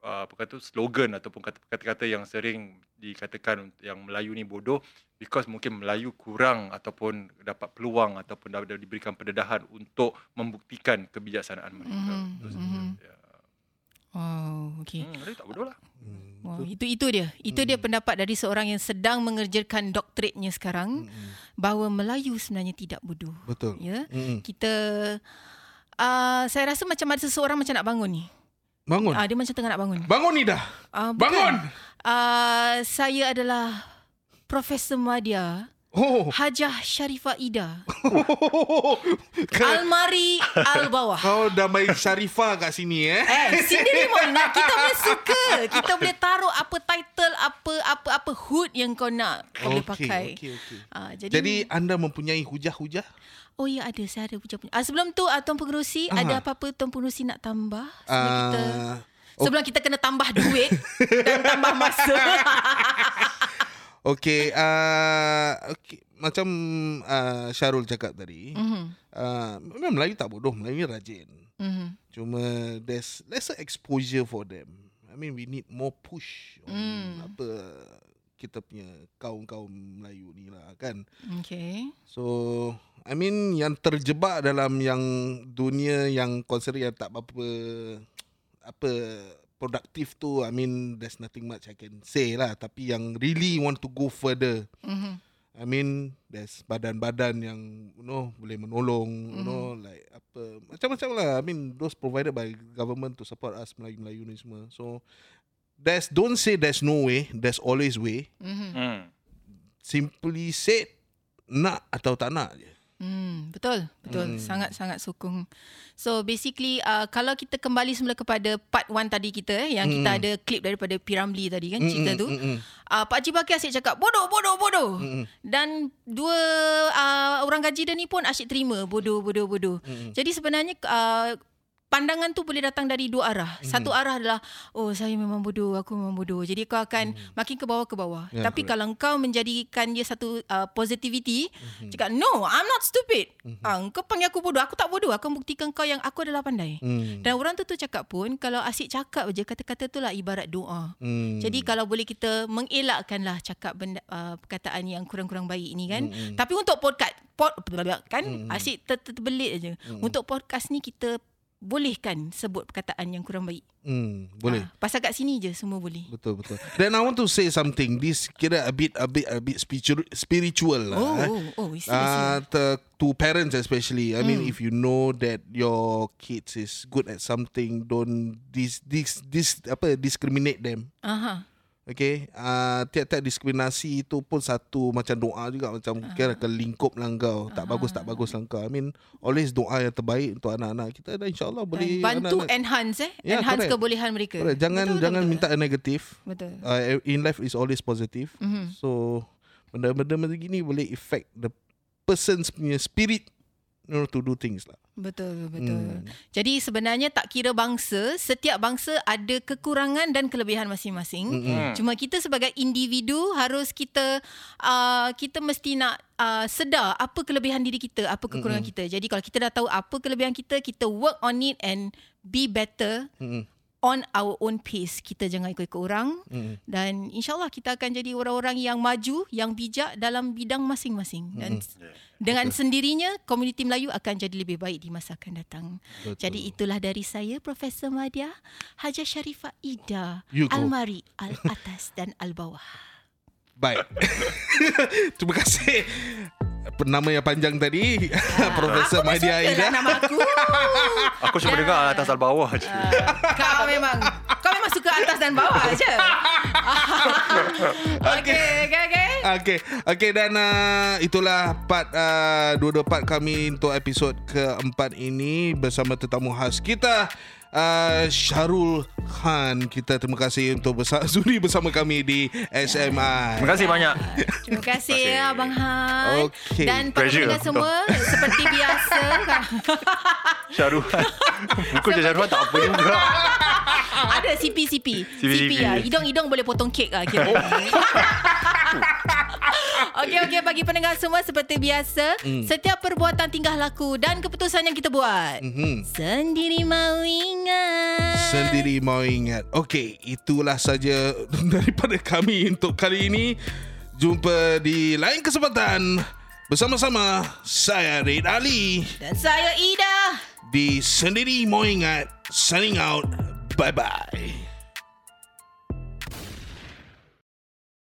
uh, apa kata slogan ataupun kata- kata-kata yang sering dikatakan yang Melayu ni bodoh because mungkin Melayu kurang ataupun dapat peluang ataupun dapat diberikan pendedahan untuk membuktikan kebijaksanaan mereka. Mhm, Itu saja. Oh, okay. Hmm, Melayu tak bodoh lah. Hmm. Wow, itu itu dia. Itu dia pendapat dari seorang yang sedang mengerjakan doktoratnya sekarang Mhm. bahawa Melayu sebenarnya tidak bodoh. Betul. Ya. Mhm. Kita uh, saya rasa macam ada seseorang macam nak bangun ni. Bangun. Ah dia macam tengah nak bangun. Bangun ni dah. Uh, Bangun. Uh, saya adalah Profesor Madia Oh. Hajah Sharifah Ida. Kau, Almari Al-Bawah. kau dah main Sharifah kat sini eh. Eh, sendiri pun nak kita boleh suka. Kita boleh taruh apa title, apa apa apa hood yang kau nak kau boleh Okey, pakai. okey, okey. Ah, jadi, Jadi anda mempunyai hujah-hujah? oh ya ada saya ada punya-punya. Ah, sebelum tu ah, Tuan Pengerusi Aha. ada apa-apa Tuan Pengerusi nak tambah sebelum kita sebelum kita kena tambah duit dan tambah masa. Okey, uh, okay. macam uh, Syarul cakap tadi, Mhm. uh, memang Melayu tak bodoh, Melayu ni rajin. Mhm. Cuma there's lesser exposure for them. I mean we need more push on Hmm. apa kita punya kaum-kaum Melayu ni lah kan. Okay. So I mean yang terjebak dalam yang dunia yang consider yang tak apa apa produktif tu I mean there's nothing much I can say lah tapi yang really want to go further Mhm. I mean there's badan-badan yang you know boleh menolong you know like apa macam-macam lah I mean those provided by government to support us Melayu-Melayu ni semua so there's don't say there's no way there's always way Mhm. Hmm. simply said nak atau tak nak je Hmm, betul, betul. Hmm. Sangat-sangat sokong. So basically uh, kalau kita kembali semula kepada part 1 tadi kita eh, yang kita Hmm. ada clip daripada Piramli tadi kan Mm, cerita mm, tu. mm, mm. Uh, Pak Haji Bakir asyik cakap bodoh, bodoh, bodoh. Mm-mm. Dan dua uh, orang gaji dia ni pun asyik terima bodoh, bodoh, bodoh. Mm-mm. Jadi sebenarnya uh, pandangan tu boleh datang dari dua arah. Hmm. Satu arah adalah oh saya memang bodoh, aku memang bodoh. Jadi kau akan makin ke bawah ke bawah. Ya, Tapi correct. kalau kau menjadikan dia satu uh, positivity, Hmm. cakap no, I'm not stupid. Ah, kau panggil aku bodoh, aku tak bodoh. Aku buktikan kau yang aku adalah pandai. Hmm. Dan orang tu tu cakap pun kalau asyik cakap je kata-kata tu lah ibarat doa. Hmm. Jadi kalau boleh kita mengelakkanlah cakap benda, uh, perkataan yang kurang-kurang baik ni kan. Mm-hmm. Tapi untuk podcast pod, kan mm-hmm. asyik ter- ter- terbelit aja. Mm-hmm. Untuk podcast ni kita bolehkan sebut perkataan yang kurang baik. hmm, boleh. Ah, pasal kat sini je semua boleh. Betul betul. Then I want to say something. This kira a bit a bit a bit spiritual spiritual lah. Oh, eh. oh, oh, isi. Uh, the, to parents especially. I mean, Mm. if you know that your kids is good at something, don't dis dis dis apa discriminate them. Aha. Okay, uh, tiap-tiap diskriminasi itu pun satu macam doa juga macam uh. kira akan lingkup lah kau. Tak bagus tak bagus lah kau. I mean, always doa yang terbaik untuk anak-anak kita dan insyaAllah boleh Dan bantu anak-anak. enhance eh. Ya, enhance correct. kebolehan mereka. Correct. Jangan Betul, jangan betul. minta negatif. Betul. Uh, in life is always positive. Mhm. So benda-benda macam gini boleh affect the person's punya spirit you know to do things lah. Betul, betul. Hmm. Jadi sebenarnya tak kira bangsa, setiap bangsa ada kekurangan dan kelebihan masing-masing. Mm-mm. Hmm. Cuma kita sebagai individu harus kita uh, kita mesti nak uh, sedar apa kelebihan diri kita, apa kekurangan Mm-mm. kita. Jadi kalau kita dah tahu apa kelebihan kita, kita work on it and be better Mm-mm. On our own pace. Kita jangan ikut-ikut orang Mm-mm. dan insyaallah kita akan jadi orang-orang yang maju, yang bijak dalam bidang masing-masing. Dan dengan sendirinya komuniti Melayu akan jadi lebih baik di masa akan datang. Betul. Jadi itulah dari saya Profesor Madia Haja Sharifah Ida. Almari Al atas dan al bawah. Baik. Terima kasih. Nama yang panjang tadi Profesor Aku suka Aida. lah nama aku. Aku cuma dengar atas dan bawah je. Ah, kau memang kau memang suka atas dan bawah je. Okey, okey, okey. Okay, okay dan uh, itulah part uh, dua-dua part kami untuk episod keempat ini bersama tetamu khas kita uh, Syarul Khan. Kita terima kasih untuk bersama, sudi bersama kami di SMI. Terima kasih banyak. Terima kasih Terima kasih. Abang Han. Okey. Dan para Pressure pendengar lah. semua seperti biasa kan. Syarufan. Muka je Syarufan tak apa juga. Ada CP CP. CP. CP lah. Hidung-hidung boleh potong kek lah kira. Okey okey bagi pendengar semua seperti biasa, Hmm. setiap perbuatan tingkah laku dan keputusan yang kita buat Mhm. sendiri mau ingat. Sendiri mau ingat. Okey, itulah saja daripada kami untuk kali ini. Jumpa di lain kesempatan bersama-sama saya Red Ali Dan saya Ida. di Sendiri Mau Ingat. Signing out. Bye-bye.